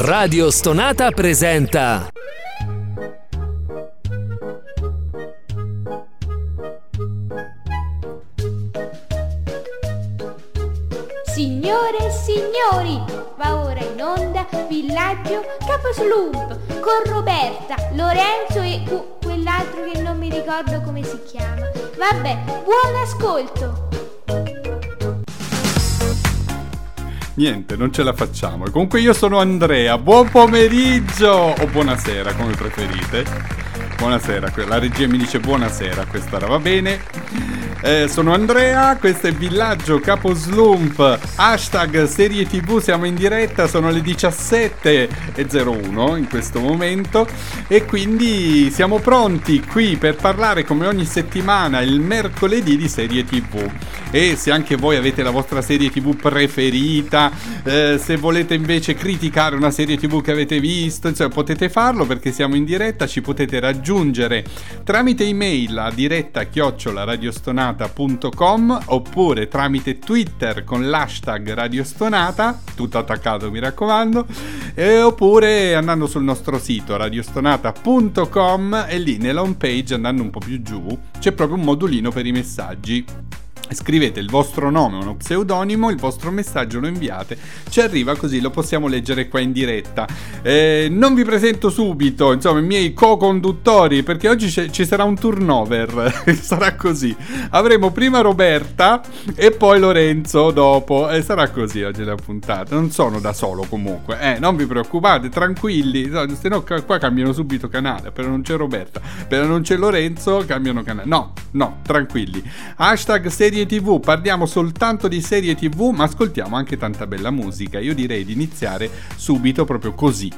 Radio Stonata presenta Signore e signori, va ora in onda Villaggio Caposlump con Roberta, Lorenzo e cu- quell'altro che non mi ricordo come si chiama. Vabbè, buon ascolto! Niente, non ce la facciamo. Comunque io sono Andrea. Buon pomeriggio o buonasera, come preferite. Buonasera, la regia mi dice buonasera, questa ora va bene. Eh, sono Andrea, questo è Villaggio Caposlump, hashtag serie tv, siamo in diretta, sono le 17.01 in questo momento e quindi siamo pronti qui per parlare come ogni settimana il mercoledì di serie tv. E se anche voi avete la vostra serie tv preferita, eh, se volete invece criticare una serie tv che avete visto, insomma, potete farlo perché siamo in diretta, ci potete raggiungere tramite email a diretta chiocciola radiostonata radiostonata.com oppure tramite Twitter con l'hashtag radiostonata, tutto attaccato mi raccomando, e oppure andando sul nostro sito radiostonata.com e lì nella home page andando un po' più giù c'è proprio un modulino per i messaggi Scrivete il vostro nome, uno pseudonimo, il vostro messaggio lo inviate, ci arriva così lo possiamo leggere qua in diretta. Eh, non vi presento subito, insomma, i miei co-conduttori, perché oggi ci sarà un turnover, sarà così. Avremo prima Roberta e poi Lorenzo dopo, e sarà così oggi la puntata. Non sono da solo comunque, eh, non vi preoccupate, tranquilli, se no qua cambiano subito canale, però non c'è Roberta, però non c'è Lorenzo, cambiano canale. No, no, tranquilli. Hashtag serie serie tv, parliamo soltanto di serie tv, ma ascoltiamo anche tanta bella musica. Io direi di iniziare subito proprio così.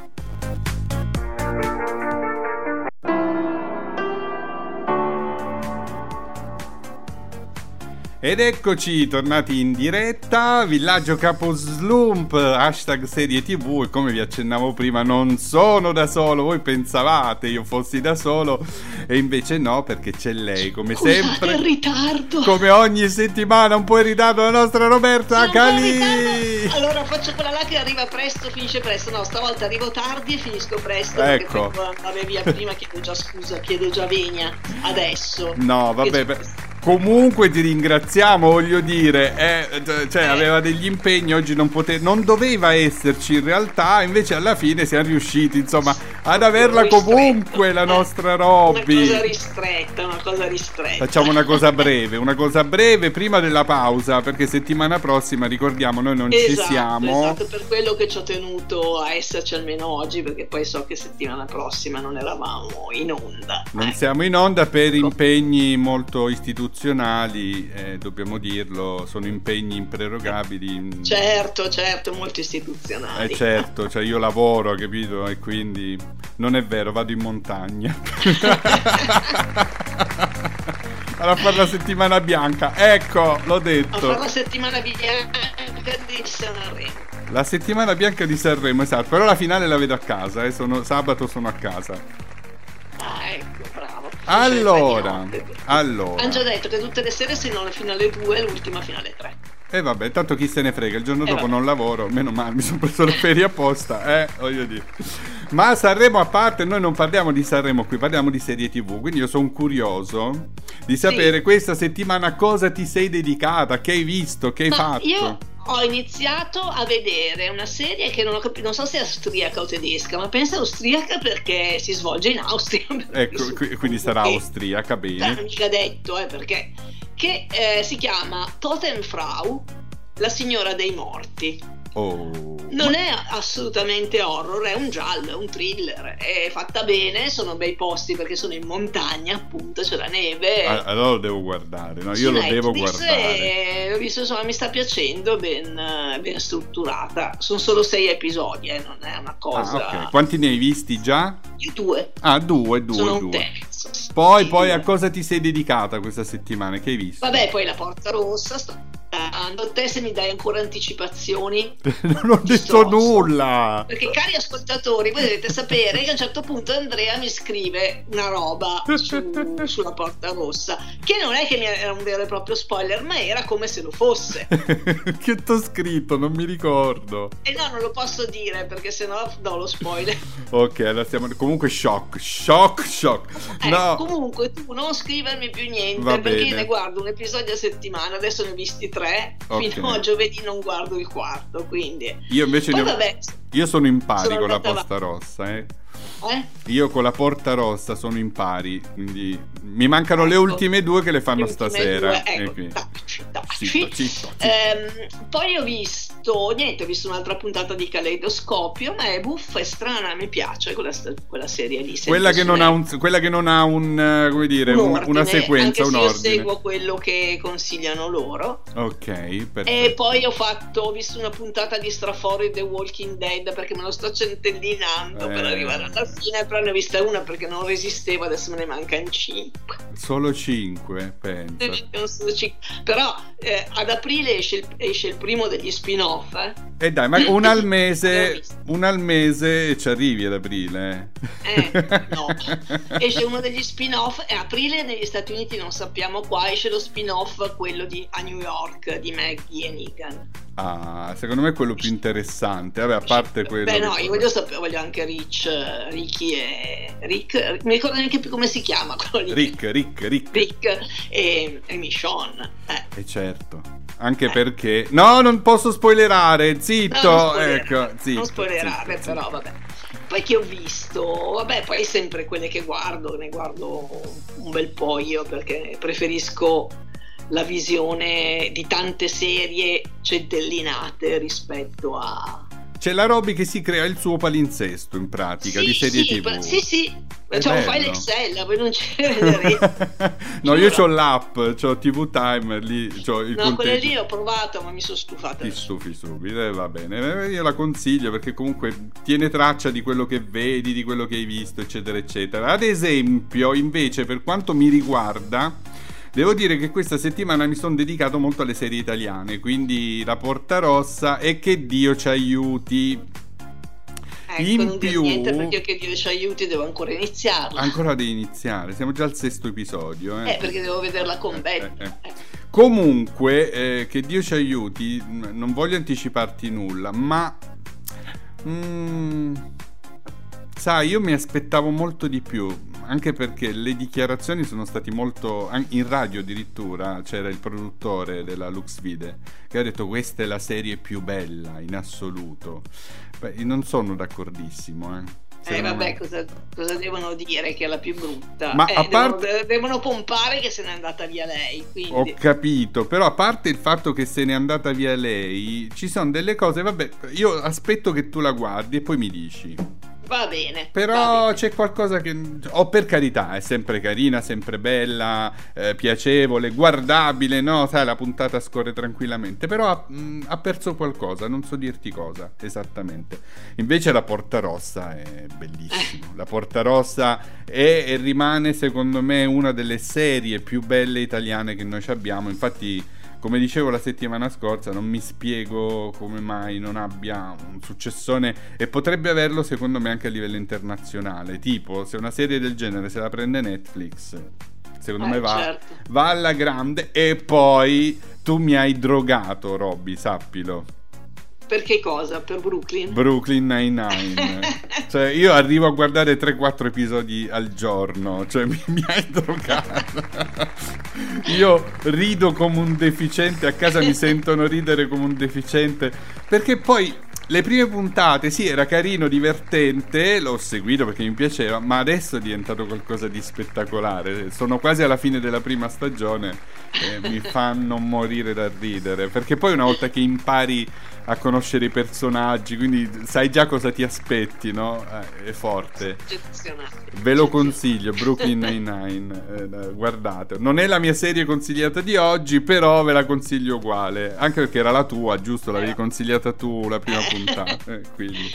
Ed eccoci, tornati in diretta, Villaggio Caposlump, hashtag serie tv e come vi accennavo prima non sono da solo, voi pensavate io fossi da solo e invece no perché c'è lei come Scusate sempre. in ritardo. Come ogni settimana un po' in ritardo la nostra Roberta Cali. Allora faccio quella là che arriva presto, finisce presto, no stavolta arrivo tardi e finisco presto. Ecco. Perché andare via prima chiedo già scusa, chiedo già vegna, adesso. No vabbè. Che... Comunque ti ringraziamo, voglio dire, eh, cioè, aveva degli impegni, oggi non, pote- non doveva esserci in realtà, invece alla fine siamo riusciti, insomma, ad averla comunque la nostra Robby. Una cosa ristretta, una cosa ristretta. Facciamo una cosa breve, una cosa breve prima della pausa, perché settimana prossima, ricordiamo, noi non esatto, ci siamo. Esatto, per quello che ci ho tenuto a esserci almeno oggi, perché poi so che settimana prossima non eravamo in onda. Non eh. siamo in onda per ecco. impegni molto istituzionali istituzionali, eh, dobbiamo dirlo, sono impegni imprerogabili. Certo, certo, molto istituzionali. Eh certo, cioè io lavoro, capito? E quindi non è vero, vado in montagna. a fare la settimana bianca, ecco, l'ho detto. A fare la settimana bianca di Sanremo. La settimana bianca di Sanremo, esatto, però la finale la vedo a casa, eh, sono, sabato sono a casa. Ah, ecco. Allora, allora. Hanno già detto che tutte le sere se non la finale 2 e l'ultima finale 3. E eh vabbè, tanto chi se ne frega, il giorno eh dopo vabbè. non lavoro, meno male, mi sono preso le ferie apposta, eh, voglio dire. Ma Sanremo a parte, noi non parliamo di Sanremo qui, parliamo di serie tv, quindi io sono curioso di sapere sì. questa settimana a cosa ti sei dedicata, che hai visto, che hai Ma fatto. Io ho iniziato a vedere una serie che non ho capito, non so se è austriaca o tedesca, ma penso austriaca perché si svolge in Austria. Ecco, quindi sarà austriaca, bene. Beh, mica detto, eh, perché che eh, si chiama Totenfrau, la signora dei morti. Oh. Non è assolutamente horror, è un giallo, è un thriller, è fatta bene, sono bei posti perché sono in montagna, appunto, c'è la neve. allora lo devo guardare, no? Io lo Netflix devo guardare. E ho visto, insomma, mi sta piacendo, ben, ben strutturata. Sono solo sei episodi, eh, non è una cosa. Ah, okay. Quanti ne hai visti già? Io due. Ah, due, due, sono due. un rossa. Poi, poi a cosa ti sei dedicata questa settimana? Che hai visto? Vabbè, poi la porta rossa, sto aspettando. Te se mi dai ancora anticipazioni. non ho detto nulla. Perché cari ascoltatori, voi dovete sapere che a un certo punto Andrea mi scrive una roba su- sulla porta rossa, che non è che era un vero e proprio spoiler, ma era come se lo fosse. che t'ho scritto? Non mi ricordo. E no, non lo posso dire perché sennò do lo spoiler. Ok, allora stiamo. Comunque, shock, shock, shock. Eh, No, Comunque tu non scrivermi più niente Va perché bene. ne guardo un episodio a settimana, adesso ne ho visti tre, Ok. fino a giovedì non guardo il quarto, quindi... io invece Poi ne ho- vabbè, Io sono in pari Sono con la posta rossa, eh. Eh? Io con la porta rossa sono in pari, quindi mi mancano le Ecco. ultime due che le fanno Le stasera. e ecco, quindi- taci, taci. Zitto, zitto, zitto. Ehm, poi ho visto, niente, ho visto un'altra puntata di Caleidoscopio, ma è buffa e strana, mi piace quella, quella serie lì. quella, che su non ha un, quella che non ha un, come dire, un- ordine, una sequenza, un se io ordine. seguo quello che consigliano loro. Ok, E perfetto. poi ho fatto, ho visto una puntata di Strafori The Walking Dead perché me lo sto centellinando per Eh. arrivare alla fine, però ne ho vista una perché non resistevo, adesso me ne mancano 5. Solo 5, pensa. Però eh, ad aprile esce il, esce il primo degli spin-off. Eh? E dai, ma una al mese, una al mese ci arrivi ad aprile. Eh, no. Esce uno degli spin-off e aprile negli Stati Uniti non sappiamo qua, esce lo spin-off quello di, a New York di Maggie e Negan. Ah, secondo me è quello più interessante. Vabbè, a parte quello. Beh no, io voglio sapere, voglio anche Rich, eh, Ricky e Rick, mi ricordo neanche più come si chiama quello lì. Rick, Rick, Rick. Rick e, e Michonne. Eh. E certo. Anche Eh. perché... No, non posso spoilerare. Zitto. No, non spoilerare, ecco, zitto. non spoilerare, zitto, però zitto. vabbè. Poi che ho visto, vabbè, poi sempre quelle che guardo, ne guardo un bel po' io perché preferisco la visione di tante serie centellinate rispetto a C'è la Roby che si crea il suo palinsesto in pratica Sì, di serie sì, TV. Sì, sì, È c'è un file Excel, voi non ci vedrete. no, io ho l'app, ho TV Timer lì, c'ho il No, conteggio. lì ho provato, ma mi sono stufata. Ti stufi subito, e va bene. Eh, Io la consiglio perché comunque tiene traccia di quello che vedi, di quello che hai visto, eccetera, eccetera. Ad esempio, invece, per quanto mi riguarda, devo dire che questa settimana mi sono dedicato molto alle serie italiane, quindi La Porta Rossa e che Dio ci aiuti. Ecco, in non più- niente perché che Dio ci aiuti devo ancora iniziarla. Ancora devi iniziare, siamo già al sesto episodio. Eh, perché devo vederla con Betty. Eh, eh. Eh. Comunque, eh, che Dio ci aiuti, non voglio anticiparti nulla, ma... mm, sai, io mi aspettavo molto di più, anche perché le dichiarazioni sono state molto... In radio addirittura c'era il produttore della Lux Vide che ha detto questa è la serie più bella in assoluto. Beh, non sono d'accordissimo, eh. Eh, vabbè, cosa, cosa devono dire che è la più brutta? Ma Eh, a devono, parte- devono pompare che se n'è andata via lei. Quindi... Ho capito, però a parte il fatto che se n'è andata via lei, ci sono delle cose, vabbè, io aspetto che tu la guardi e poi mi dici. Va bene. va Però bene. c'è qualcosa che... Oh, per carità, è sempre carina, sempre bella, eh, piacevole, guardabile, no? Sai, la puntata scorre tranquillamente, però ha, mh, ha perso qualcosa, non so dirti cosa esattamente. Invece la Porta Rossa è bellissimo. La Porta Rossa è e rimane, secondo me, una delle serie più belle italiane che noi abbiamo. Infatti... Come dicevo la settimana scorsa, non mi spiego come mai non abbia un successone e potrebbe averlo secondo me anche a livello internazionale. Tipo, se una serie del genere se la prende Netflix, secondo Eh, me va, certo. va alla grande e poi tu mi hai drogato, Robby, sappilo. Per che cosa? Per Brooklyn? Brooklyn Nine-Nine. cioè, io arrivo a guardare 3-4 episodi al giorno. Cioè, mi, mi hai drogato. io rido come un deficiente. A casa mi sentono ridere come un deficiente. Perché poi. Le prime puntate, sì, era carino, divertente, l'ho seguito perché mi piaceva, ma adesso è diventato qualcosa di spettacolare. Sono quasi alla fine della prima stagione e mi fanno morire da ridere, perché poi una volta che impari a conoscere i personaggi, quindi sai già cosa ti aspetti, no? Eh, è forte. Ve lo consiglio, Brooklyn Nine-Nine, eh, guardate. Non è la mia serie consigliata di oggi, però ve la consiglio uguale, anche perché era la tua, giusto? L'avevi Eh. consigliata tu la prima puntata, eh, quindi...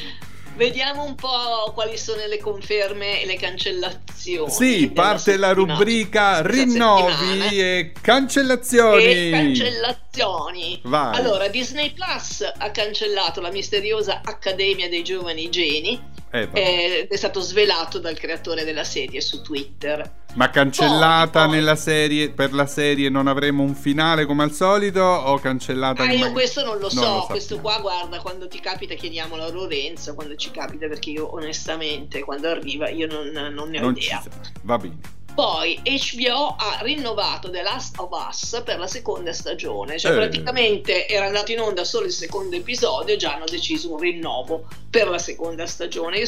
Vediamo un po' quali sono le conferme e le cancellazioni. Sì, parte la rubrica rinnovi e cancellazioni. E cancellazioni. Vai. Allora, Disney Plus ha cancellato la misteriosa Accademia dei Giovani Geni Eh, ed è stato svelato dal creatore della serie su Twitter. Ma cancellata Poi, poi. nella serie, per la serie non avremo un finale come al solito o cancellata Ah, io questo non lo so, Non lo questo qua guarda, quando ti capita chiediamolo a Lorenzo, quando ci capita perché io onestamente quando arriva io non, non ne ho Non idea. Va bene. Poi HBO ha rinnovato The Last of Us per la seconda stagione, cioè Eh. praticamente era andato in onda solo il secondo episodio e già hanno deciso un rinnovo per la seconda stagione. Io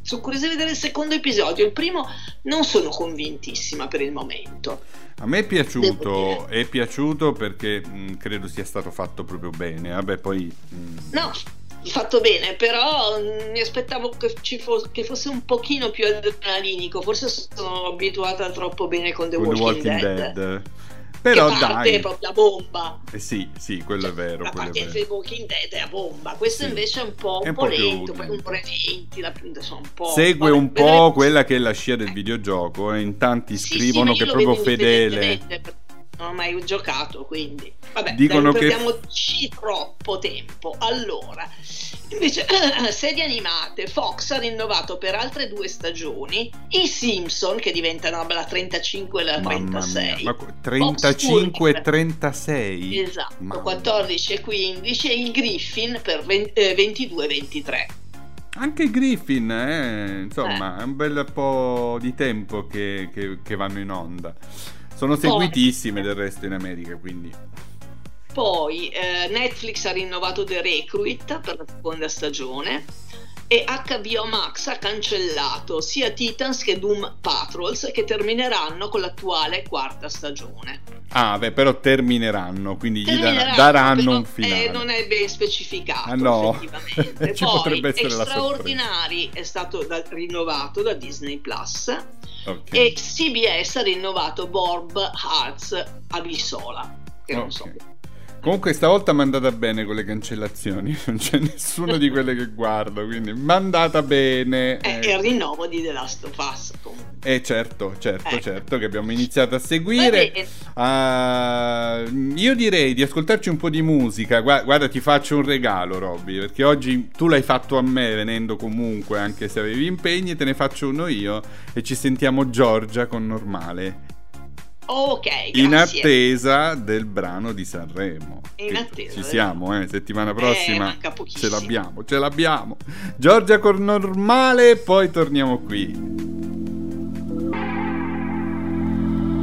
sono curiosa di vedere il secondo episodio, il primo non sono convintissima per il momento. A me è piaciuto, è piaciuto perché mh, credo sia stato fatto proprio bene. Vabbè, poi mh, No, fatto bene, però mi aspettavo che, ci fo- che fosse un pochino più adrenalinico, forse sono abituata troppo bene con The con The Walking, Walking Dead. Dead. Però che parte dai, proprio a bomba. eh sì, sì, quello è vero, La vero. di Walking Dead è a bomba, questo Sì. invece è un po', È un un po' po' più lento, lento. un po' lenti, la, insomma, un po'. Segue un po' vedremo. quella che è la scia del videogioco e in tanti Sì, scrivono sì, che è proprio fedele. Non ho mai giocato, quindi vabbè, Dicono dai, che- perdiamoci troppo tempo. Allora, invece, serie animate, Fox ha rinnovato per altre due stagioni i Simpson che diventano la 35 e la Mamma 36. mia, ma qu- 35 e Fox 36? Esatto, Mamma. 14 e 15 e il Griffin per 22 e 23. Anche i Griffin, eh, insomma, è un bel po' di tempo che, che- che vanno in onda. Sono seguitissime del resto in America, quindi... Poi eh, Netflix ha rinnovato The Recruit per la seconda stagione e HBO Max ha cancellato sia Titans che Doom Patrols che termineranno con l'attuale quarta stagione. Ah, beh, però termineranno, quindi gli Termineranno, daranno però, un finale. eh, non è ben specificato Ah, no. effettivamente. Ci Poi potrebbe essere la Straordinari è stato da- rinnovato da Disney Plus Ok. e CBS ha rinnovato Borb Hearts Abisola che non Ok. so Comunque stavolta mi è andata bene con le cancellazioni, non c'è nessuno di quelle che guardo, quindi mi è andata bene. è eh. il rinnovo di The Last of Us comunque. Eh certo, certo, Eh. certo che abbiamo iniziato a seguire. Ah, io direi di ascoltarci un po' di musica. Gua- Guarda, ti faccio un regalo, Robby, perché oggi tu l'hai fatto a me venendo comunque, anche se avevi impegni, te ne faccio uno io e ci sentiamo Giorgia con normale. Ok In grazie attesa del brano di Sanremo. In attesa Ci siamo, eh, settimana Eh, prossima. manca ce l'abbiamo, ce l'abbiamo. Giorgia con normale, poi torniamo qui.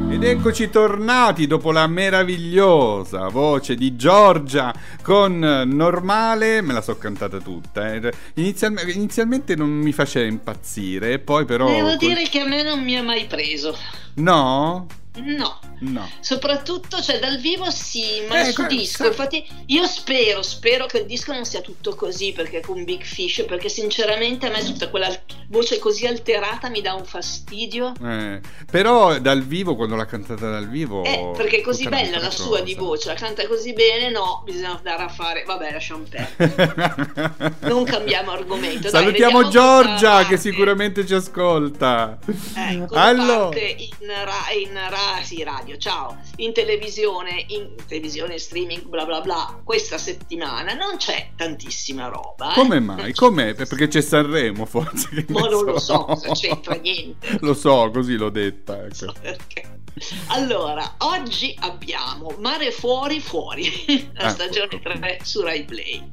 Ed eccoci tornati dopo la meravigliosa voce di Giorgia con normale, me la so cantata tutta. eh. Inizial- inizialmente non mi faceva impazzire, poi però... devo col- dire che a me non mi ha mai preso No? 嗯呐 No. soprattutto cioè dal vivo sì ma Eh, su que- disco sa- infatti io spero spero che il disco non sia tutto così perché con Big Fish perché sinceramente a me tutta quella voce così alterata mi dà un fastidio Eh, però dal vivo, quando l'ha cantata dal vivo... Eh, perché è così bella la sua di voce, la canta così bene, no, bisogna andare a fare. Vabbè, lasciamo perdere. Non cambiamo argomento. dai, Salutiamo Giorgia che sicuramente ci ascolta. Cosa allora, parte in, ra- in ra- sì, radio, ciao, in televisione, in televisione, streaming, bla bla bla, questa settimana non c'è tantissima roba. eh. come Non mai? Com'è? Perché c'è Sanremo forse? Ma non lo so, cosa c'entra niente. Lo so, così l'ho detta. Non Ecco. so perché. Allora, oggi abbiamo Mare Fuori Fuori, la Ah, stagione ecco. 3 su Rai Play.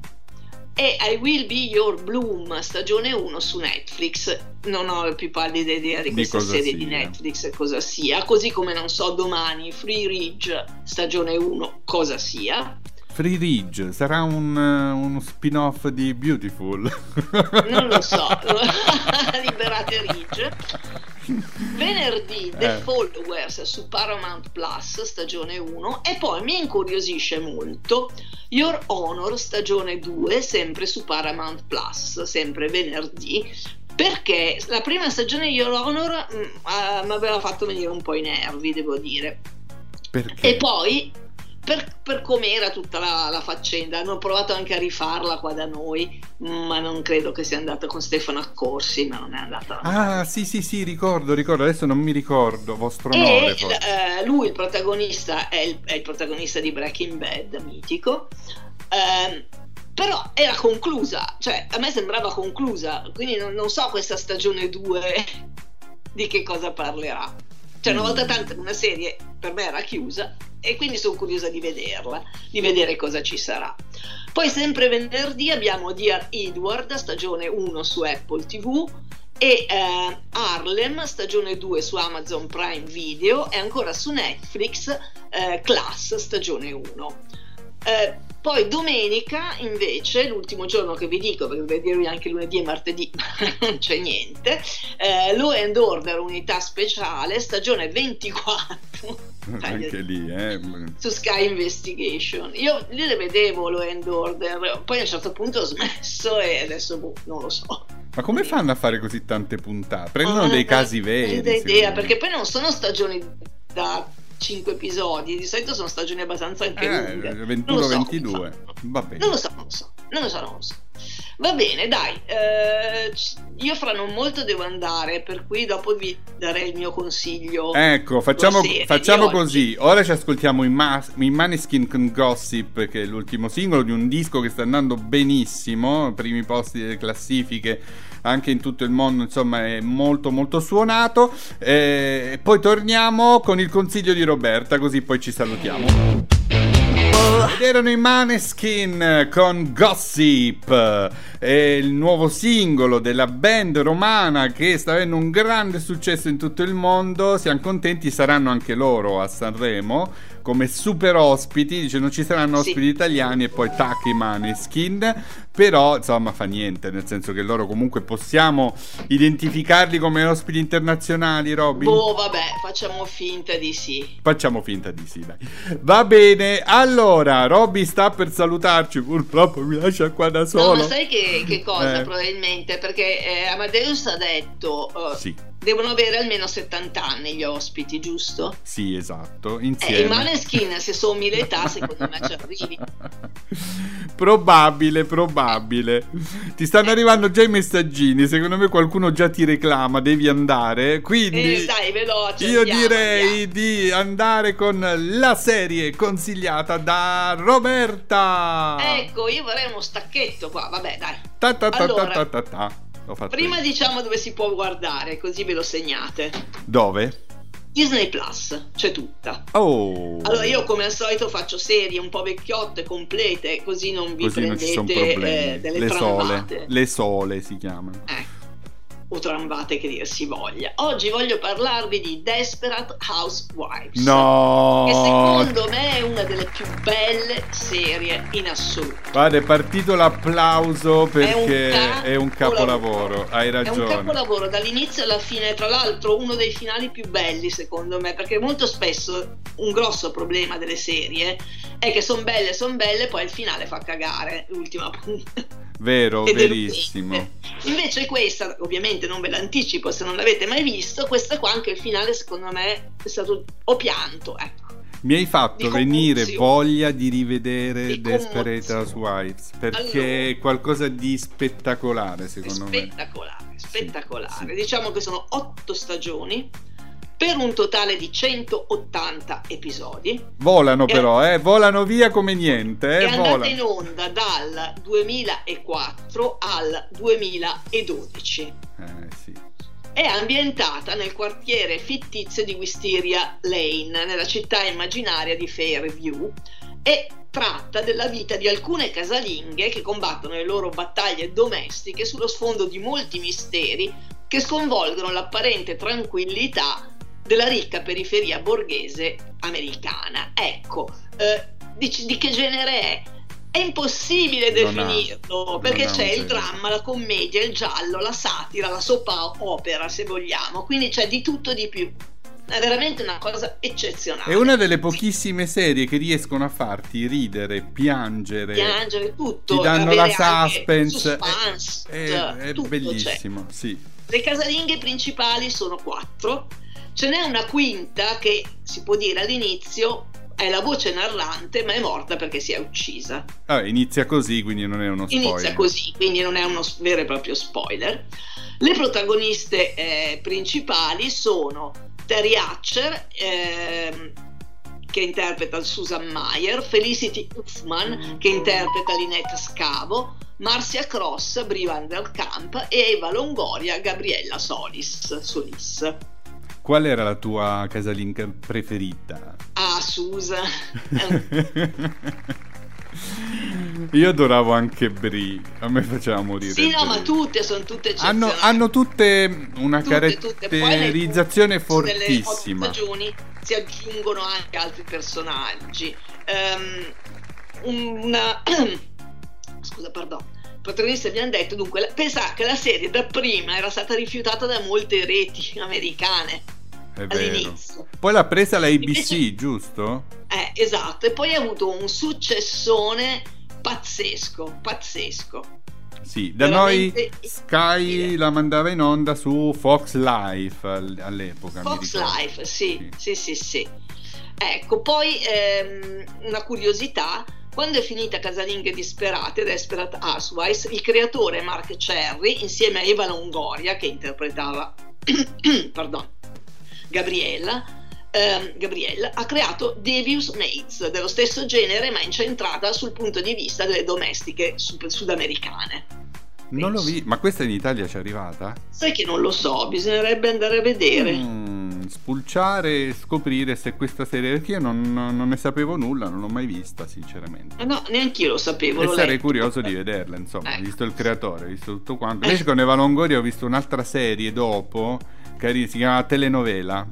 E I Will Be Your Bloom, stagione 1 su Netflix. Non ho la più pallida idea di Di questa cosa serie di sia. Netflix e cosa sia. Così come non so domani Free Ridge, stagione 1, cosa sia. Free Ridge sarà un, eh, uno spin-off di Beautiful. Non lo so. Liberate Ridge. Venerdì The Eh. Followers su Paramount Plus stagione 1 e poi mi incuriosisce molto Your Honor stagione 2 sempre su Paramount Plus sempre venerdì perché la prima stagione di Your Honor mm, ah, mi aveva fatto venire un po' i nervi devo dire Perché? e poi per, per com'era tutta la, la, faccenda. Hanno provato anche a rifarla qua da noi, ma non credo che sia andata con Stefano Accorsi, ma non è andata. Ah, sì, sì, sì, ricordo, ricordo, adesso non mi ricordo, vostro onore. E eh, lui, il protagonista, è il, è il, protagonista di Breaking Bad, mitico. Eh, però era conclusa, cioè a me sembrava conclusa, quindi non, non so questa stagione 2 di che cosa parlerà. Cioè, una volta tanto una serie per me era chiusa e quindi sono curiosa di vederla, di vedere cosa ci sarà. Poi sempre venerdì abbiamo Dear Edward, stagione 1 su Apple TV e eh, Harlem, stagione 2 su Amazon Prime Video e ancora su Netflix eh, Class, stagione 1. Eh, poi domenica invece, l'ultimo giorno che vi dico, perché dovrei dirvi anche lunedì e martedì, ma non c'è niente, eh, Law and Order Unità Speciale, stagione 24. anche lì, eh. Su Sky Investigation. Io lì le vedevo Law and Order, poi a un certo punto ho smesso e adesso boh, non lo so. Ma come fanno a fare così tante puntate? Prendono ah, dei casi veri. Non ho idea, perché poi non sono stagioni da 5 episodi, di solito sono stagioni abbastanza anche eh, lunghe. 21-22, so, va bene. Non lo so, non lo so, non lo so, non lo so. Va bene, dai, eh, io fra non molto devo andare, per cui dopo vi darei il mio consiglio. Ecco, facciamo, facciamo così. Ora ci ascoltiamo in, mas- in Maneskin con Gossip, che è l'ultimo singolo di un disco che sta andando benissimo, primi posti delle classifiche anche in tutto il mondo, insomma è molto molto suonato. E poi torniamo con il consiglio di Roberta, così poi ci salutiamo. Ed erano i Maneskin con Gossip, è il nuovo singolo della band romana che sta avendo un grande successo in tutto il mondo. Siamo contenti, saranno anche loro a Sanremo come super ospiti. Dice non ci saranno ospiti sì. italiani e poi tac i Maneskin. Però insomma fa niente, nel senso che loro comunque possiamo identificarli come ospiti internazionali, Robby. Boh, vabbè, facciamo finta di sì. Facciamo finta di sì, dai. Va bene, allora, Robby sta per salutarci, purtroppo mi lascia qua da solo. No, ma sai che, che cosa eh. probabilmente? Perché eh, Amadeus ha detto... Uh, sì devono avere almeno 70 anni gli ospiti, giusto? Sì, esatto. Insieme. Eh, i Maneskin, se sommi l'età, secondo me ci arrivi. probabile, probabile. Ti stanno arrivando già i messaggini. Secondo me qualcuno già ti reclama, devi andare. Quindi, eh, dai, veloce. Io andiamo, direi andiamo. di andare con la serie consigliata da Roberta. Ecco, io vorrei uno stacchetto qua. Vabbè, dai. Ta ta ta allora, ta ta ta. Prima io. diciamo dove si può guardare, così ve lo segnate. Dove? Disney Plus, c'è tutta. Oh. Allora io come al solito faccio serie un po' vecchiotte, complete, così non vi così prendete non eh, delle le sole, le sole si chiamano. Ecco o trambate che dir si voglia. Oggi voglio parlarvi di Desperate Housewives. No! Che secondo me è una delle più belle serie in assoluto. Guarda, è partito l'applauso perché è un, è un capolavoro. Hai ragione. È un capolavoro dall'inizio alla fine, tra l'altro uno dei finali più belli secondo me, perché molto spesso un grosso problema delle serie è che sono belle, sono belle, poi il finale fa cagare l'ultima punta. Vero, verissimo. Invece questa, ovviamente non ve l'anticipo se non l'avete mai visto, questa qua anche il finale secondo me è stato... ho pianto, ecco. Mi hai fatto venire voglia di rivedere di Desperate Housewives perché allora, è qualcosa di spettacolare secondo spettacolare, me. Spettacolare, spettacolare. Sì, sì. Diciamo che sono otto stagioni per un totale di 180 episodi. Volano è, però, eh, volano via come niente. Eh, è andata in onda dal 2004 al 2012. Eh, sì. È ambientata nel quartiere fittizio di Wisteria Lane, nella città immaginaria di Fairview, e tratta della vita di alcune casalinghe che combattono le loro battaglie domestiche sullo sfondo di molti misteri che sconvolgono l'apparente tranquillità della ricca periferia borghese americana. Ecco, eh, di, di, che genere è? È impossibile definirlo perché c'è il dramma, la commedia, il giallo, la satira, la soap opera se vogliamo, quindi c'è di tutto di più. È veramente una cosa eccezionale. È una delle pochissime serie che riescono a farti ridere, piangere, piangere tutto, ti danno la suspense. suspense è, è, è bellissimo, sì. Le casalinghe principali sono quattro Ce n'è una quinta che si può dire all'inizio è la voce narrante, ma è morta perché si è uccisa. Ah, inizia così, quindi non è uno spoiler. Inizia così, quindi non è uno vero e proprio spoiler. Le protagoniste eh, principali sono Terry Hatcher, eh, che interpreta Susan Mayer, Felicity Huffman, che interpreta Linette Scavo, Marcia Cross, Brie Van der Kamp e Eva Longoria, Gabriella Solis. Solis. Qual era la tua casalinga preferita? Ah, Susan. Io adoravo anche Brie, a me faceva morire. Sì, no, ma tutte sono tutte hanno, hanno tutte una tutte, caratterizzazione tutte. fortissima. Nelle stagioni si aggiungono anche altri personaggi. Um, una... Scusa, perdono. I protagonisti abbiamo detto, dunque, pensa che la serie dapprima era stata rifiutata da molte reti americane È all'inizio. Vero. Poi l'ha presa la ABC, Invece, giusto? Eh, esatto, e poi ha avuto un successone pazzesco, pazzesco. Sì, da Veramente noi Sky la mandava in onda su Fox Life all'epoca. Fox Life, sì, sì, sì, sì, sì. Ecco, poi ehm, una curiosità, quando è finita Casalinghe Disperate, Desperate Housewives, il creatore Mark Cherry, insieme a Eva Longoria, che interpretava pardon, Gabriella, ehm, Gabrielle, ha creato Devious Maids, dello stesso genere ma incentrata sul punto di vista delle domestiche sud- sudamericane. Non l'ho visto, ma questa in Italia ci è arrivata? Sai che non lo so, bisognerebbe andare a vedere. Mm, spulciare e scoprire se questa serie, perché io non, non, ne sapevo nulla, non l'ho mai vista sinceramente. Ah, no, neanche io lo sapevo. E sarei letto. curioso di vederla, insomma, eh. visto il creatore, visto tutto quanto. Invece con Eva Longoria ho visto un'altra serie dopo, che si chiama Telenovela.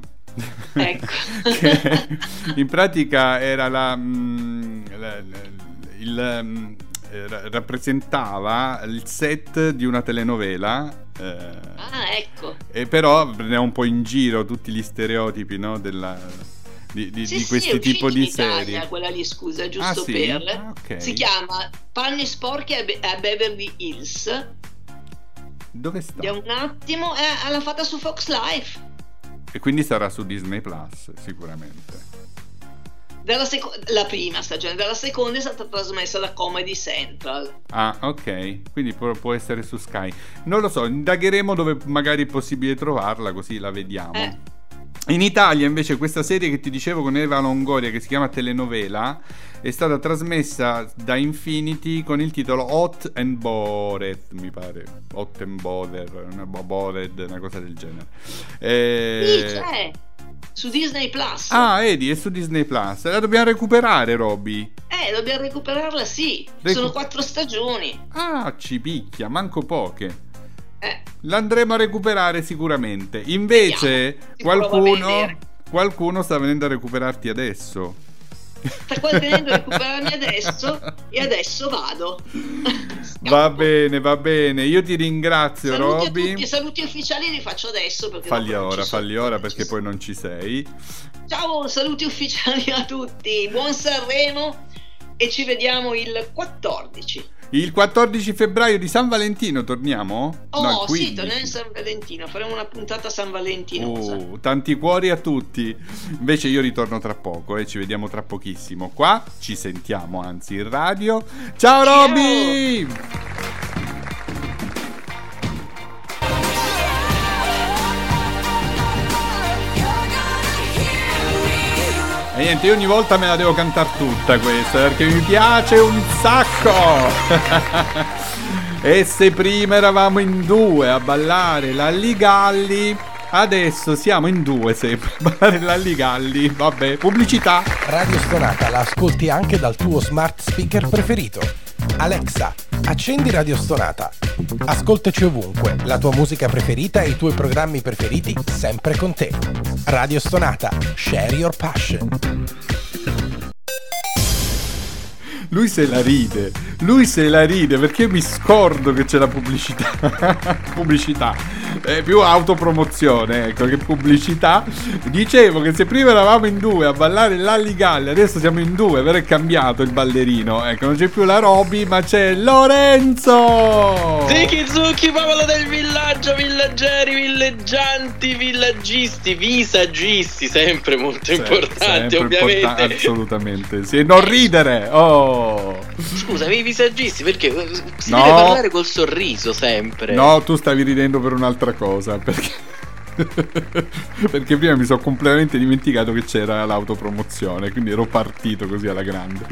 Ecco. in pratica era la, mm, la, la il mm, rappresentava il set di una telenovela. Eh, ah, ecco. E però prendeva un po' in giro tutti gli stereotipi no, della, di, di, sì, di questo sì, tipo di serie. quella lì, scusa, giusto ah, sì? per. Ah, okay. Si chiama Panni sporchi a, Be- a Beverly Hills. Dove sta? Da un attimo, eh, l'ha fatta su Fox Life. E quindi sarà su Disney Plus, sicuramente seco- la prima stagione, dalla seconda è stata trasmessa da Comedy Central. Ah, ok, quindi può, può essere su Sky. Non lo so, indagheremo dove magari è possibile trovarla, così la vediamo. Eh. In Italia invece questa serie che ti dicevo con Eva Longoria che si chiama Telenovela è stata trasmessa da Infinity con il titolo Hot and Bored, mi pare. Hot and Bothered, una, bothered, una cosa del genere. E... Sì, c'è su Disney Plus. Ah, Edi, è su Disney Plus. La dobbiamo recuperare, Robby. Eh, dobbiamo recuperarla, sì. Recu- Sono quattro stagioni. Ah, ci picchia, manco poche. Eh. L'andremo a recuperare sicuramente. Invece, qualcuno, qualcuno sta venendo a recuperarti adesso sta venendo a recuperarmi adesso e adesso vado. va bene, va bene. Io ti ringrazio, saluti Roby. I saluti ufficiali li faccio adesso. Falli ora, falli ora perché poi non ci sei. Ciao, saluti ufficiali a tutti. Buon Sanremo e ci vediamo il 14. Il 14 febbraio di San Valentino torniamo? Oh, no, sì, torniamo in San Valentino. Faremo una puntata San Valentino. Oh, tanti cuori a tutti. Invece io ritorno tra poco e eh, ci vediamo tra pochissimo. Qua ci sentiamo, anzi, in radio. Ciao, Ciao. Roby! E niente, io ogni volta me la devo cantare tutta questa perché mi piace un sacco. e se prima eravamo in due a ballare la Ligalli, adesso siamo in due sempre a ballare la Ligalli. Vabbè, pubblicità. Radio Stonata la ascolti anche dal tuo smart speaker preferito. Alexa, accendi Radio Stonata. Ascoltaci ovunque, la tua musica preferita e i tuoi programmi preferiti sempre con te. Radio Stonata, share your passion. Lui se la ride, lui se la ride perché mi scordo che c'è la pubblicità. pubblicità. È più autopromozione, ecco, che pubblicità. Dicevo che se prima eravamo in due a ballare l'Alligalle, adesso siamo in due, però è cambiato il ballerino. Ecco, non c'è più la Roby, ma c'è Lorenzo! Ziki Zucchi, popolo del villaggio, villaggeri, villeggianti, villaggisti, visaggisti, sempre molto importanti, ovviamente. importa- assolutamente. Sì, non ridere! Oh! Scusami, i visagisti, perché eh, si No. deve parlare col sorriso sempre. No, tu stavi ridendo per un'altra cosa, perché... perché prima mi sono completamente dimenticato che c'era l'autopromozione, quindi ero partito così alla grande.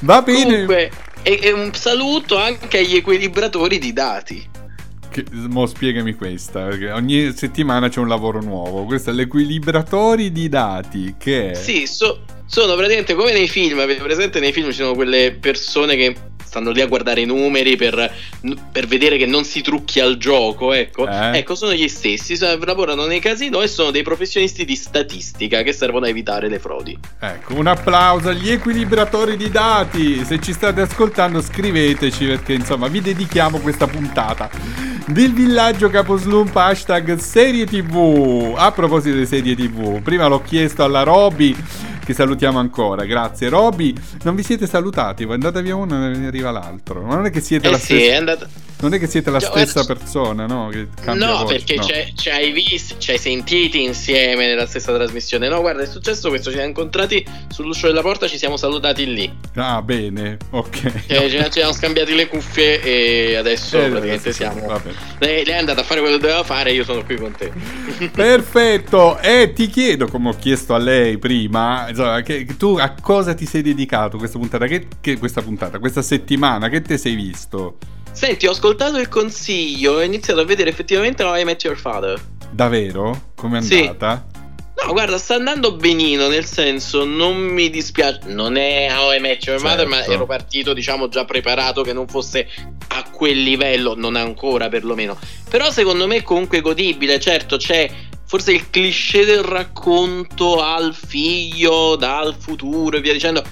Va bene. Comunque, e, e un saluto anche agli equilibratori di dati. Che- mo spiegami questa, perché ogni settimana c'è un lavoro nuovo. Questo è l'equilibratori di dati, che. Sì, so- sono praticamente come nei film. Avete presente nei film ci sono quelle persone che stanno lì a guardare i numeri per, per vedere che non si trucchi al gioco. Ecco, Eh. ecco sono gli stessi. Lavorano nei casino e sono dei professionisti di statistica che servono a evitare le frodi. Ecco, un applauso agli equilibratori di dati. Se ci state ascoltando, scriveteci perché insomma vi dedichiamo questa puntata del villaggio Caposlump hashtag serie tv. A proposito di serie tv, prima l'ho chiesto alla Roby. Che salutiamo ancora, grazie Roby. Non vi siete salutati, voi andate via uno e ne arriva l'altro. Ma non è che siete Eh la sì, stessa, è andata. Non è che siete la Già, stessa guarda- persona, no? No, voce, perché no. ci hai visti, ci hai sentiti insieme nella stessa trasmissione. No, guarda, è successo questo: ci siamo incontrati sull'uscio della porta, ci siamo salutati lì. Ah, bene, ok. Cioè, ci, ci siamo scambiati le cuffie e adesso Eh, praticamente siamo. vabbè. Lei, lei è andata a fare quello che doveva fare, io sono qui con te. Perfetto, e ti chiedo, come ho chiesto a lei prima, insomma, che, che tu a cosa ti sei dedicato questa puntata? Che, che- questa puntata, questa settimana, che te sei visto? Senti, ho ascoltato il consiglio e ho iniziato a vedere effettivamente How I Met Your Father. Davvero? Com'è Sì. andata? No, guarda, sta andando benino, nel senso, non mi dispiace. Non è How I Met Your Mother, ma Certo. ero partito, diciamo, già preparato che non fosse a quel livello, non ancora perlomeno. Però secondo me è comunque godibile, certo, c'è forse il cliché del racconto al figlio, dal futuro e via dicendo.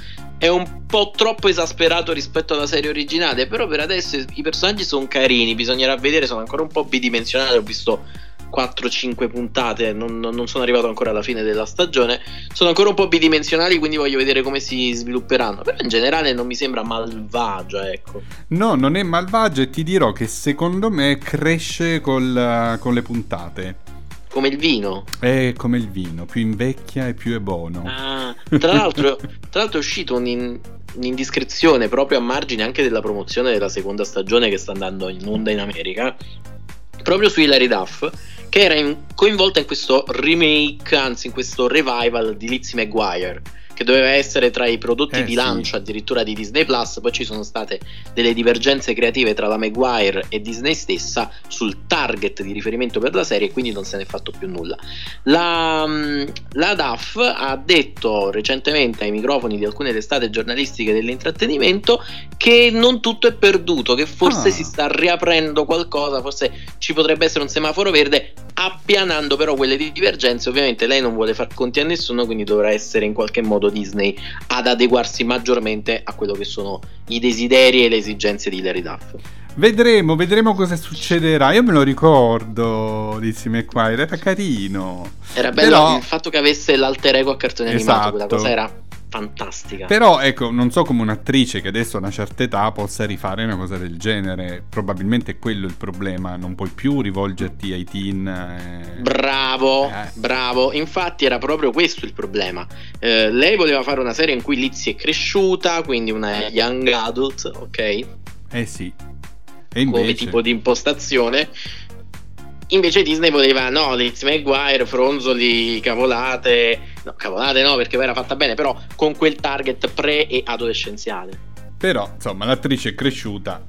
È un po' troppo esasperato rispetto alla serie originale, però per adesso i personaggi sono carini, bisognerà vedere, sono ancora un po' bidimensionali, ho visto 4-5 puntate, non, non- sono arrivato ancora alla fine della stagione. Sono ancora un po' bidimensionali, quindi voglio vedere come si svilupperanno. Però in generale non mi sembra malvagia, ecco. No, non è malvagio e ti dirò che secondo me cresce col- con le puntate. Come il vino. È come il vino, più invecchia e più è buono. Ah, tra l'altro, tra l'altro è uscito un- un'indiscrezione proprio a margine anche della promozione della seconda stagione che sta andando in onda in America. Proprio su Hilary Duff, che era in- coinvolta in questo remake, anzi in questo revival di Lizzie McGuire. Che doveva essere tra i prodotti Eh, di sì. lancio addirittura di Disney Plus. Poi ci sono state delle divergenze creative tra la Maguire e Disney stessa sul target di riferimento per la serie, e quindi non se ne è fatto più nulla. La, mm, la DAF ha detto recentemente ai microfoni di alcune testate giornalistiche dell'intrattenimento che non tutto è perduto, che forse Ah. si sta riaprendo qualcosa, forse ci potrebbe essere un semaforo verde, appianando però quelle divergenze. Ovviamente lei non vuole far conti a nessuno, quindi dovrà essere in qualche modo Disney ad adeguarsi maggiormente a quello che sono i desideri e le esigenze di Hilary Duff. Vedremo, vedremo cosa succederà. Io me lo ricordo, Lizzie McGuire, era carino. Era bello Però- il fatto che avesse l'alter ego a cartone animato, quella Esatto. cosa era fantastica. Però ecco, non so come un'attrice che adesso ha una certa età possa rifare una cosa del genere. Probabilmente è quello il problema. Non puoi più rivolgerti ai teen. eh. Bravo, Eh. bravo. Infatti era proprio questo il problema. Eh, lei voleva fare una serie in cui Lizzie è cresciuta, quindi una young adult, ok? Eh sì. E Come invece... tipo di impostazione. Invece Disney voleva, no, Lizzie McGuire, fronzoli, cavolate. No, cavolate no, perché poi era fatta bene, però con quel target pre e adolescenziale. Però, insomma, l'attrice è cresciuta.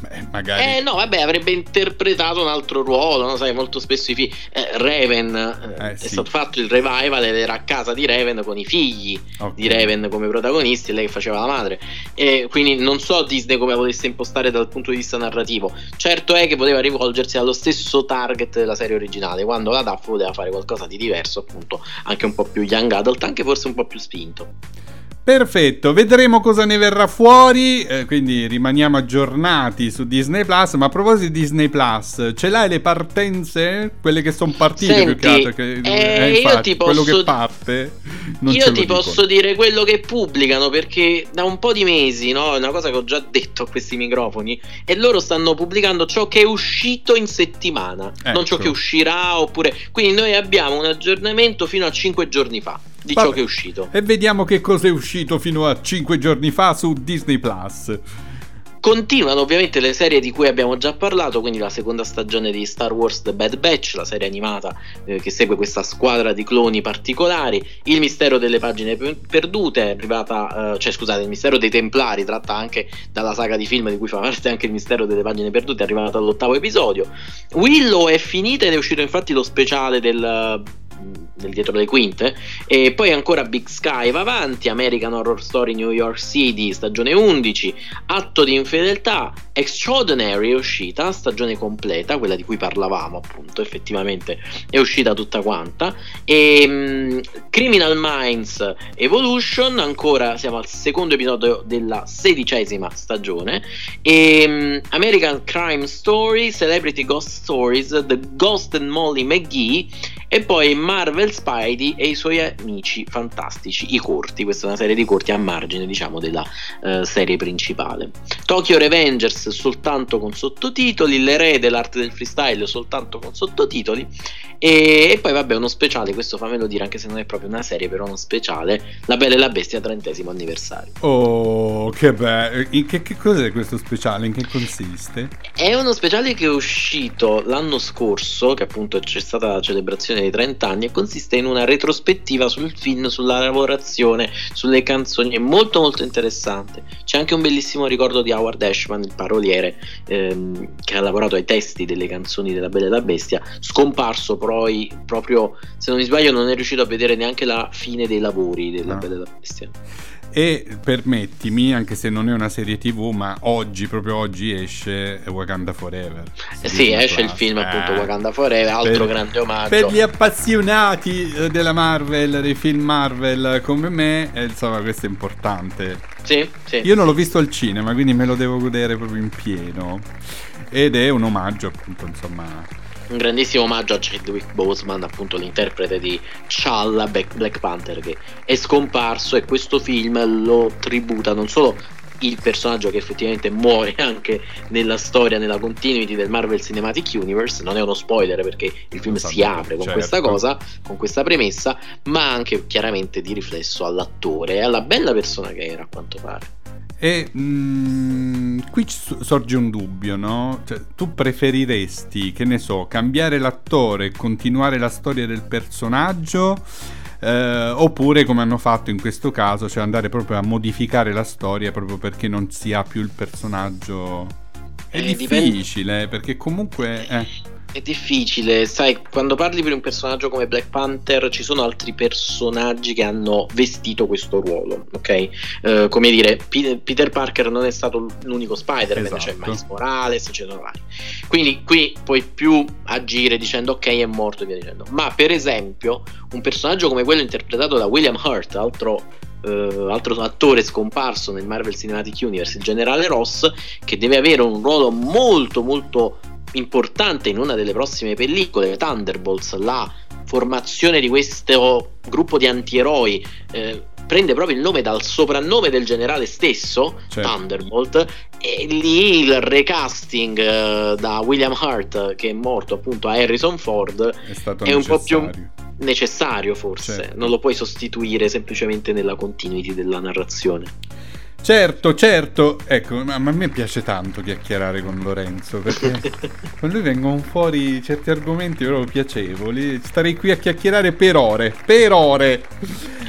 Beh, magari... Eh no, vabbè, avrebbe interpretato un altro ruolo, no? Sai, molto spesso i figli... eh, Raven, eh, Eh, è sì. stato fatto il revival ed era a casa di Raven con i figli Ok. di Raven come protagonisti e lei che faceva la madre. E quindi non so Disney come volesse impostare dal punto di vista narrativo. Certo è che poteva rivolgersi allo stesso target della serie originale, quando la DAF voleva fare qualcosa di diverso, appunto, anche un po' più young adult, anche forse un po' più spinto. Perfetto, vedremo cosa ne verrà fuori, eh, quindi rimaniamo aggiornati su Disney Plus, ma a proposito di Disney Plus, ce l'hai le partenze? Quelle che sono partite Senti, più che altro? Che, eh, infatti, io ti quello posso- che parte Io ti posso dire quello che pubblicano perché da un po' di mesi, no? È una cosa che ho già detto a questi microfoni. E loro stanno pubblicando ciò che è uscito in settimana, non ciò Ecco. che uscirà. Oppure. Quindi noi abbiamo un aggiornamento fino a 5 giorni fa di Vabbè. ciò che è uscito. E vediamo che cosa è uscito fino a 5 giorni fa su Disney Plus. Continuano ovviamente le serie di cui abbiamo già parlato, quindi la seconda stagione di Star Wars The Bad Batch, la serie animata eh, che segue questa squadra di cloni particolari, Il mistero delle pagine pe- perdute, è arrivata, eh, cioè scusate, Il mistero dei Templari, tratta anche dalla saga di film di cui fa parte anche Il mistero delle pagine perdute, è arrivata all'ottavo episodio. Willow è finita ed è uscito infatti lo speciale del del dietro le quinte. E poi ancora Big Sky va avanti American Horror Story New York City stagione 11 Atto di infedeltà Extraordinary è uscita stagione completa quella di cui parlavamo appunto effettivamente è uscita tutta quanta. E mm, Criminal Minds Evolution ancora siamo al secondo episodio della sedicesima stagione. E mm, American Crime Story Celebrity Ghost Stories The Ghost and Molly McGee e poi Marvel Spidey e i suoi amici fantastici, i corti, questa è una serie di corti a margine diciamo della eh, serie principale. Tokyo Revengers soltanto con sottotitoli, l'erede l'arte del freestyle soltanto con sottotitoli e, e poi vabbè uno speciale, questo fammelo dire anche se non è proprio una serie però uno speciale, La Bella e la Bestia trentesimo anniversario. Oh, che bello. Che, che cos'è questo speciale? In che consiste? È uno speciale che è uscito l'anno scorso, che appunto c'è stata la celebrazione dei 30 anni, e consiste in una retrospettiva sul film, sulla lavorazione, sulle canzoni, è molto molto interessante. C'è anche un bellissimo ricordo di Howard Ashman, il paroliere, ehm, che ha lavorato ai testi delle canzoni della Bella e la Bestia, scomparso poi proprio, se non mi sbaglio, non è riuscito a vedere neanche la fine dei lavori della Ah. Bella e la Bestia. E permettimi, anche se non è una serie TV, ma oggi, proprio oggi esce Wakanda Forever. Eh sì, esce il Plus. film Eh. appunto Wakanda Forever, altro Per- grande omaggio. Per gli appassionati eh, della Marvel, dei film Marvel come me, eh, insomma, questo è importante. Sì, sì. Io non l'ho visto al cinema, quindi me lo devo godere proprio in pieno. Ed è un omaggio, appunto, insomma. Un grandissimo omaggio a Chadwick Boseman, appunto l'interprete di T'Challa Black Panther, che è scomparso e questo film lo tributa non solo il personaggio che effettivamente muore anche nella storia, nella continuity del Marvel Cinematic Universe, non è uno spoiler perché il film si sapevo, apre con certo. questa cosa, con questa premessa, ma anche chiaramente di riflesso all'attore e alla bella persona che era a quanto pare. E mm, qui sorge un dubbio, no? Cioè, tu preferiresti, che ne so, cambiare l'attore e continuare la storia del personaggio? eh, oppure come hanno fatto in questo caso, cioè andare proprio a modificare la storia proprio perché non si ha più il personaggio. È Eh, dipende- difficile, perché comunque... eh, È difficile, sai, quando parli per un personaggio come Black Panther ci sono altri personaggi che hanno vestito questo ruolo, ok? Eh, come dire, Pe- Peter Parker non è stato l'unico Spider-Man, c'è Esatto. Miles Morales, sono vari. Quindi qui puoi più agire dicendo ok è morto e via dicendo. Ma per esempio un personaggio come quello interpretato da William Hurt, altro... eh, altro attore scomparso nel Marvel Cinematic Universe, il generale Ross, che deve avere un ruolo molto molto importante in una delle prossime pellicole, Thunderbolts, la formazione di questo gruppo di antieroi eh, prende proprio il nome dal soprannome del generale stesso, Certo. Thunderbolt, e lì il recasting eh, da William Hurt, che è morto appunto a Harrison Ford, è stato è un po' più necessario. forse, Certo. non lo puoi sostituire semplicemente nella continuity della narrazione. Certo, certo, ecco, ma, ma a me piace tanto chiacchierare con Lorenzo perché con lui vengono fuori certi argomenti proprio piacevoli. Starei qui a chiacchierare per ore, per ore.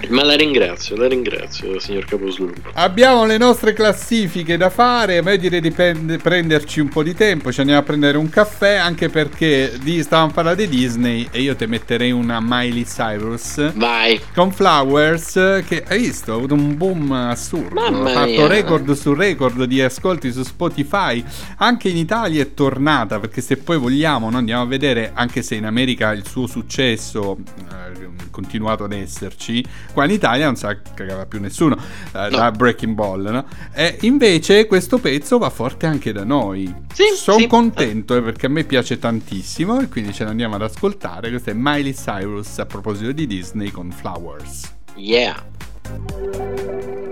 Ma la ringrazio, la ringrazio, signor Caposlumbo. Abbiamo le nostre classifiche da fare, a me direi di prend- prenderci un po' di tempo, ci andiamo a prendere un caffè, anche perché di, stavamo parlando di Disney e io te metterei una Miley Cyrus Vai. con Flowers che hai visto, ha avuto un boom assurdo, Mamma fatto record su record di ascolti su Spotify, anche in Italia è tornata perché se poi vogliamo no, andiamo a vedere anche se in America il suo successo eh, è continuato ad esserci, qua in Italia non se la cagava più nessuno eh, da Breaking Ball, no? E invece questo pezzo va forte anche da noi. Sì, Sono sì. contento eh, perché a me piace tantissimo e quindi ce l'andiamo ad ascoltare. Questo è Miley Cyrus a proposito di Disney con Flowers. Yeah.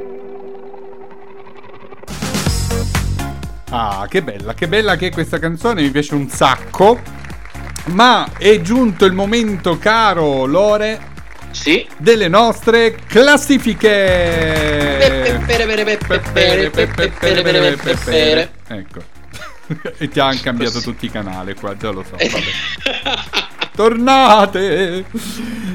Ah, che bella, che bella che è questa canzone, mi piace un sacco. Ma è giunto il momento, caro Lore, Sì. delle nostre classifiche. Ecco. e ti hanno cambiato Così. tutti i canali qua, già lo so. Tornate!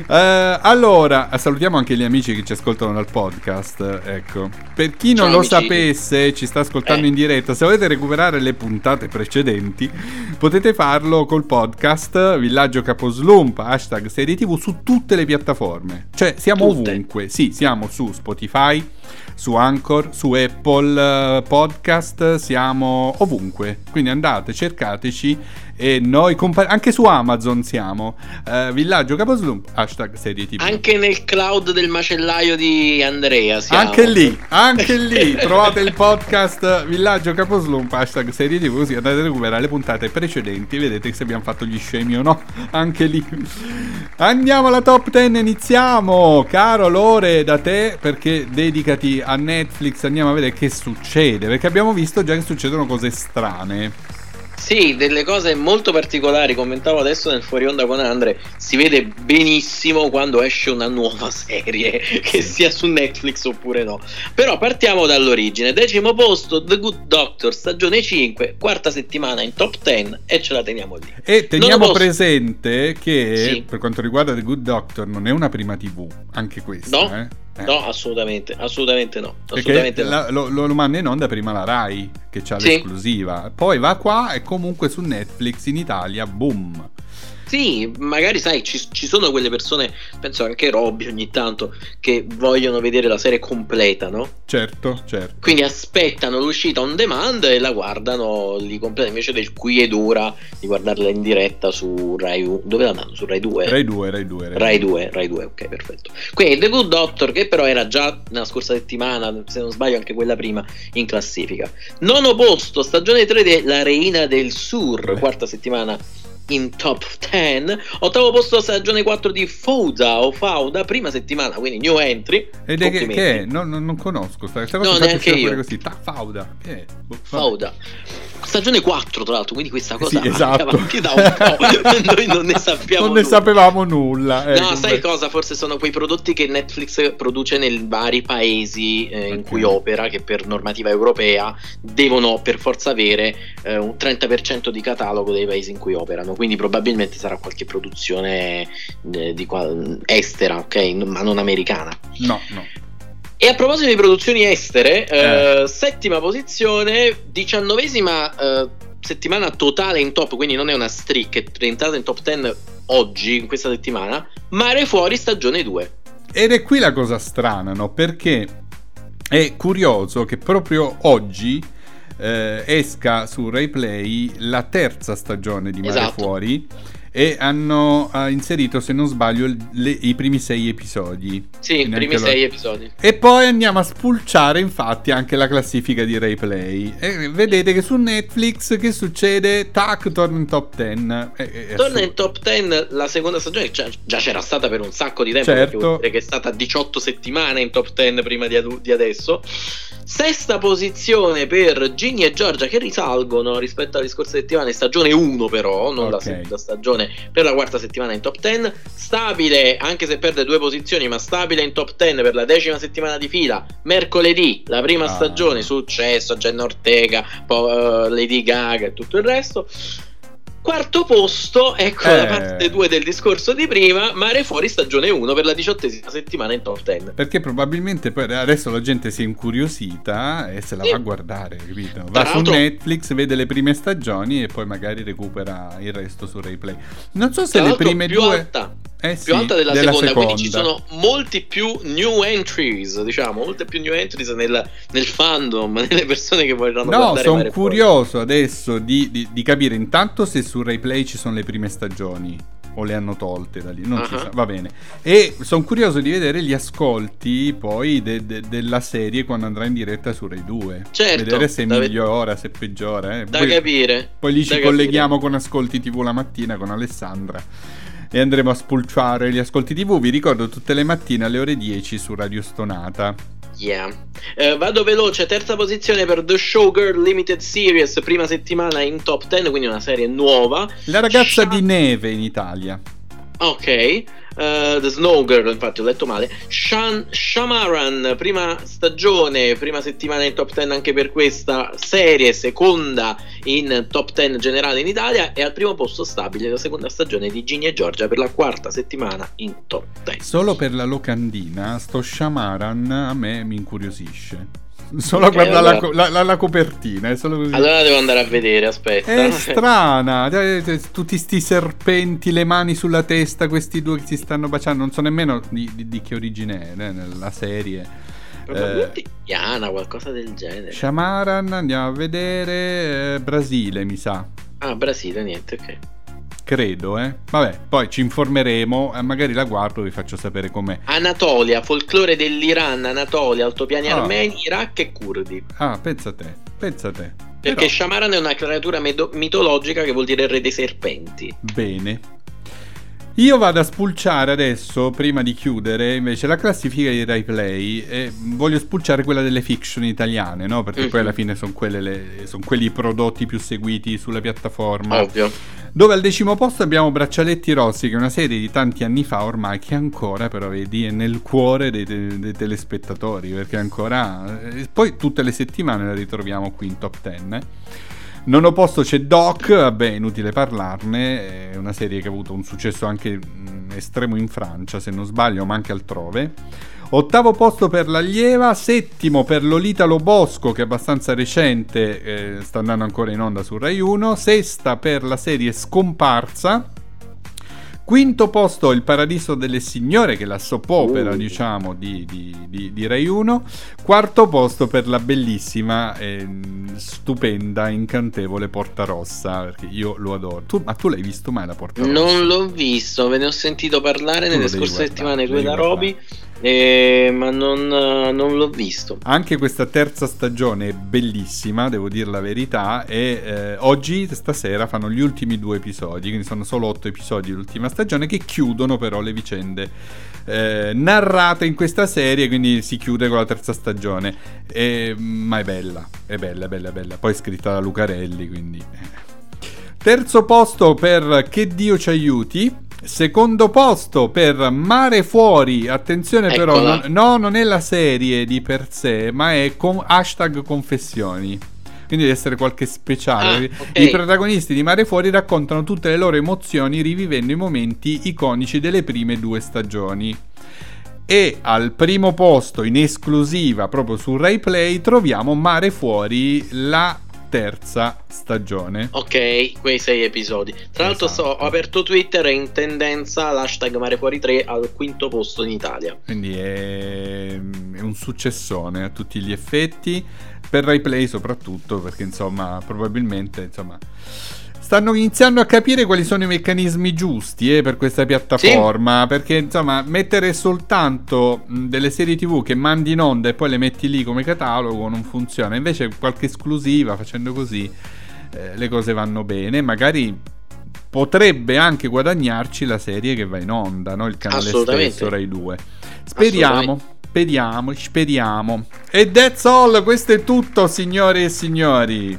Eh, allora, salutiamo anche gli amici che ci ascoltano dal podcast. Ecco, per chi non Ciao, lo amici. sapesse, ci sta ascoltando Eh. in diretta. Se volete recuperare le puntate precedenti, potete farlo col podcast Villaggio Caposlump, hashtag serie TV su tutte le piattaforme. Cioè, siamo Tutte. ovunque. Sì, siamo su Spotify, su Anchor, su Apple eh, Podcast, siamo ovunque. Quindi andate, cercateci e noi compa- anche su Amazon siamo. Eh, Villaggio Caposlump, hashtag serie TV. Anche nel cloud del macellaio di Andrea siamo. Anche lì, anche lì trovate il podcast Villaggio Caposlump, hashtag serie TV, così andate a recuperare le puntate precedenti, vedete se abbiamo fatto gli scemi o no, anche lì. Andiamo alla top 10, iniziamo, caro Lore, da te, perché dedicati a Netflix, andiamo a vedere che succede, perché abbiamo visto già che succedono cose strane. Sì, delle cose molto particolari, commentavo adesso nel fuori onda con Andre, si vede benissimo quando esce una nuova serie, che sia su Netflix oppure no. Però partiamo dall'origine, decimo posto, The Good Doctor, stagione 5, quarta settimana in top 10 e ce la teniamo lì. E teniamo posto. presente che Sì. per quanto riguarda The Good Doctor non è una prima TV, anche questa, No. eh? Eh. No, assolutamente, assolutamente no. Perché Assolutamente no. la- lo, lo, lo manda in onda prima la Rai, che ha Sì. l'esclusiva. Poi va qua e comunque su Netflix in Italia, boom. Sì, magari sai, ci, ci sono quelle persone, penso anche Robby ogni tanto, che vogliono vedere la serie completa, no? Certo, certo. Quindi aspettano l'uscita on demand e la guardano lì completa invece del qui ed ora di guardarla in diretta su Rai 1. Dove la danno? Su Rai 2? Rai 2, Rai 2. Rai 2, Rai 2, ok, perfetto. Quindi The Good Doctor, che però era già nella scorsa settimana, se non sbaglio anche quella prima, in classifica. Nono posto, stagione 3 di La Reina del Sur, quarta settimana in top 10. Ottavo posto, stagione 4 di Fauda o Fauda, prima settimana, quindi new entry. Ed è che, che è? Non, non- non conosco sta, sta cosa No, neanche io. così. Ta, Fauda. È? Boh. Fauda. Stagione 4, tra l'altro, quindi questa cosa Sì, esatto. avanti da un po'. Noi non ne sappiamo Non ne nulla. sapevamo nulla. eh, No, sai comunque. cosa? Forse sono quei prodotti che Netflix produce nei vari paesi eh, in cui opera, che per normativa europea devono per forza avere eh, un 30% di catalogo dei paesi in cui operano. Quindi probabilmente sarà qualche produzione eh, qua- estera, ok? Ma non americana. No, no. E a proposito di produzioni estere, Eh. eh, settima posizione, diciannovesima eh, settimana totale in top, quindi non è una streak, è rientrata in top 10 oggi, in questa settimana, Mare Fuori stagione 2. Ed è qui la cosa strana, no? Perché è curioso che proprio oggi eh, esca su Rai Play la terza stagione di Mare Esatto. Fuori e hanno eh, inserito, se non sbaglio, le- i primi sei episodi. Sì, i primi loro- sei episodi. E poi andiamo a spulciare infatti anche la classifica di Rai Play. E vedete che su Netflix che succede? Tac, torna in top 10. È- è- Torna in top 10 la seconda stagione, che già, c'era stata per un sacco di tempo, Certo. perché è stata 18 settimane in top 10 prima di, adu- di adesso. Sesta posizione per Ginny e Giorgia che risalgono rispetto alle scorse settimane, stagione 1 però, non la Ok. seconda stagione, per la quarta settimana in top 10. Stabile, anche se perde due posizioni, ma stabile in top 10 per la decima settimana di fila. Mercoledì, la prima Ah. stagione, successo, Jenna Ortega, poi eh, Lady Gaga e tutto il resto. Quarto posto, ecco Eh. la parte 2 del discorso di prima, Mare Fuori stagione 1 per la diciottesima settimana in top 10. Perché probabilmente poi adesso la gente si è incuriosita e se la Sì. va a guardare, capito? Va su Netflix, vede le prime stagioni e poi magari recupera il resto su Replay. Non so se Tra le prime più due... alta, Eh più sì, alta della, seconda, quindi ci sono molti più new entries, diciamo, molte più new entries nel, nel fandom, nelle persone che vorranno No, guardare sono curioso adesso di, di- di capire intanto se su Replay ci sono le prime stagioni. O le hanno tolte da lì, non uh-huh. si sa, va bene. E sono curioso di vedere gli ascolti poi de- de- della serie quando andrà in diretta su Rai 2. Certo, vedere se da ve- migliora, se peggiora. eh. Da Poi- capire. poi lì ci capire. colleghiamo con Ascolti TV la mattina con Alessandra e andremo a spulciare gli Ascolti TV. Vi ricordo tutte le mattine alle ore 10 su Radio Stonata. Yeah. Eh, vado veloce, terza posizione per The Showgirl Limited Series, prima settimana in top 10, quindi una serie nuova. La ragazza Sha- di neve in Italia. Ok, eh, The Snow Girl, infatti ho letto male. Shan- Shamaran, prima stagione, prima settimana in top 10 anche per questa serie, seconda in top 10 generale in Italia e al primo posto stabile la seconda stagione di Ginny e Giorgia per la quarta settimana in top 10. Solo per la locandina, sto Shamaran a me mi incuriosisce. Solo Ok, a guardare allora- la, la- la- copertina, è solo così. Allora devo andare a vedere, aspetta. È strana, tutti sti serpenti, le mani sulla testa, questi due che si stanno baciando, non so nemmeno di, di- di che origine è nella serie. Probabilmente Eh, indiana, qualcosa del genere. Shamaran, andiamo a vedere, eh, Brasile mi sa, Ah, Brasile, niente, ok. Credo, eh. Vabbè, poi ci informeremo, eh, magari la guardo e vi faccio sapere com'è. Anatolia, folklore dell'Iran, Anatolia, altopiani Ah. armeni, Iraq e curdi. Ah, pensa a te, pensa a te. Perché Però- Shamaran è una creatura medo- mitologica che vuol dire re dei serpenti. Bene. Io vado a spulciare adesso, prima di chiudere, invece la classifica di Rai Play e voglio spulciare quella delle fiction italiane, no? Perché poi Mhm. alla fine sono quelli i prodotti più seguiti sulla piattaforma. Ovvio. Dove al decimo posto abbiamo Braccialetti Rossi, che è una serie di tanti anni fa ormai, che ancora però vedi è nel cuore dei, te- dei telespettatori, perché ancora... eh, Poi tutte le settimane la ritroviamo qui in top 10. Nono posto c'è Doc, vabbè, inutile parlarne, è una serie che ha avuto un successo anche estremo in Francia, se non sbaglio, ma anche altrove. Ottavo posto per l'Allieva, settimo per Lolita Lobosco, che è abbastanza recente, eh, sta andando ancora in onda su Rai 1, sesta per la serie Scomparsa. Quinto posto Il Paradiso delle Signore, che è la soap opera, Uh. diciamo, di, di, di- di Rai 1. Quarto posto per la bellissima, e stupenda, incantevole Porta Rossa, perché io lo adoro. Tu- ma tu l'hai visto mai la Porta Rossa? Non l'ho visto, ve ne ho sentito parlare Tu nelle scorse guardare, settimane devi la Roby, eh, ma non, eh, non l'ho visto. Anche questa terza stagione è bellissima, devo dire la verità, e eh, oggi, stasera, fanno gli ultimi due episodi, quindi sono solo otto episodi dell'ultima stagione, che chiudono però le vicende eh, narrate in questa serie, quindi si chiude con la terza stagione. E- ma è bella, è bella, è bella, è bella. Poi è scritta da Lucarelli, quindi... eh. Terzo posto per Che Dio ci aiuti. Secondo posto per Mare Fuori. Attenzione però, Eccola. non, no, non è la serie di per sé, ma è con hashtag confessioni. Quindi deve essere qualche speciale. Ah, ok. I protagonisti di Mare Fuori raccontano tutte le loro emozioni rivivendo i momenti iconici delle prime due stagioni. E al primo posto in esclusiva proprio su Rai Play troviamo Mare Fuori la terza stagione. Ok, quei sei episodi. Tra l'altro so, Esatto. ho aperto Twitter e in tendenza l'hashtag Mare Fuori 3 al quinto posto in Italia. Quindi è, è un successone a tutti gli effetti. Per Rai Play soprattutto perché insomma probabilmente insomma stanno iniziando a capire quali sono i meccanismi giusti eh, per questa piattaforma perché insomma mettere soltanto delle serie tv che mandi in onda e poi le metti lì come catalogo non funziona. Invece qualche esclusiva facendo così eh, le cose vanno bene. Magari potrebbe anche guadagnarci la serie che va in onda no? il canale stesso Rai 2 speriamo speriamo speriamo. E that's all questo è tutto signore e signori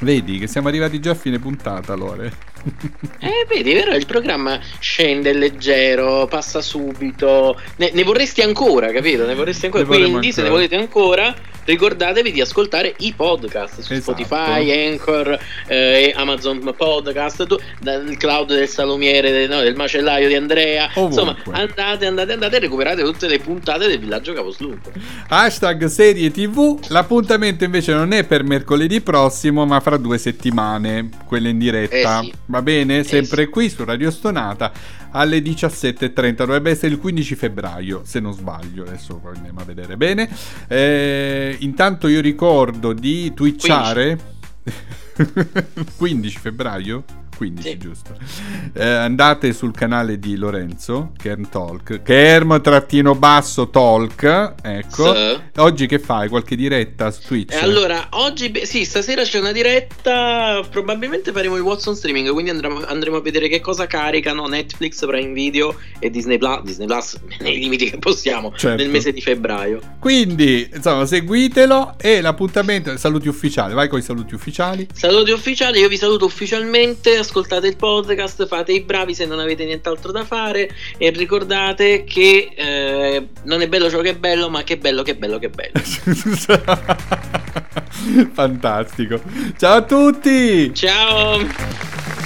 Vedi che siamo arrivati già a fine puntata, Lore. Eh, vedi, vero? Il programma scende leggero, passa subito. Ne, ne vorresti ancora, capito? Ne vorresti ancora. Ne Quindi, se ne ancora. volete ancora, ricordatevi di ascoltare i podcast su Esatto. Spotify, Anchor, eh, Amazon Podcast, tu- dal cloud del salumiere, del, no, del macellaio di Andrea. Insomma, Ovunque. andate, andate, andate e recuperate tutte le puntate del villaggio Caposlungo. Hashtag serie tv. L'appuntamento invece non è per mercoledì prossimo, ma fra due settimane, quella in diretta. Eh sì. Va bene? Sempre sì. qui su Radio Stonata alle 17.30. Dovrebbe essere il 15 febbraio, se non sbaglio. Adesso andiamo a vedere bene. Eh, intanto io ricordo di twitchare. 15 febbraio? 15, Sì. giusto. Eh, andate sul canale di Lorenzo, Kern Talk, Kerm trattino basso Talk, ecco. Sì. Oggi che fai? Qualche diretta su Twitch? E allora, oggi, sì, stasera c'è una diretta. Probabilmente faremo il Watson streaming. Quindi andremo, andremo a vedere che cosa caricano Netflix, Prime Video e Disney Plus. Disney Plus nei limiti che possiamo Certo. nel mese di febbraio. Quindi, insomma, seguitelo e l'appuntamento, saluti ufficiali, vai con i saluti ufficiali. Saluti ufficiali, io vi saluto ufficialmente. Ascoltate il podcast, fate i bravi se non avete nient'altro da fare. E ricordate che eh, non è bello ciò che è bello, ma che bello, che bello, che bello. Fantastico. Ciao a tutti! Ciao!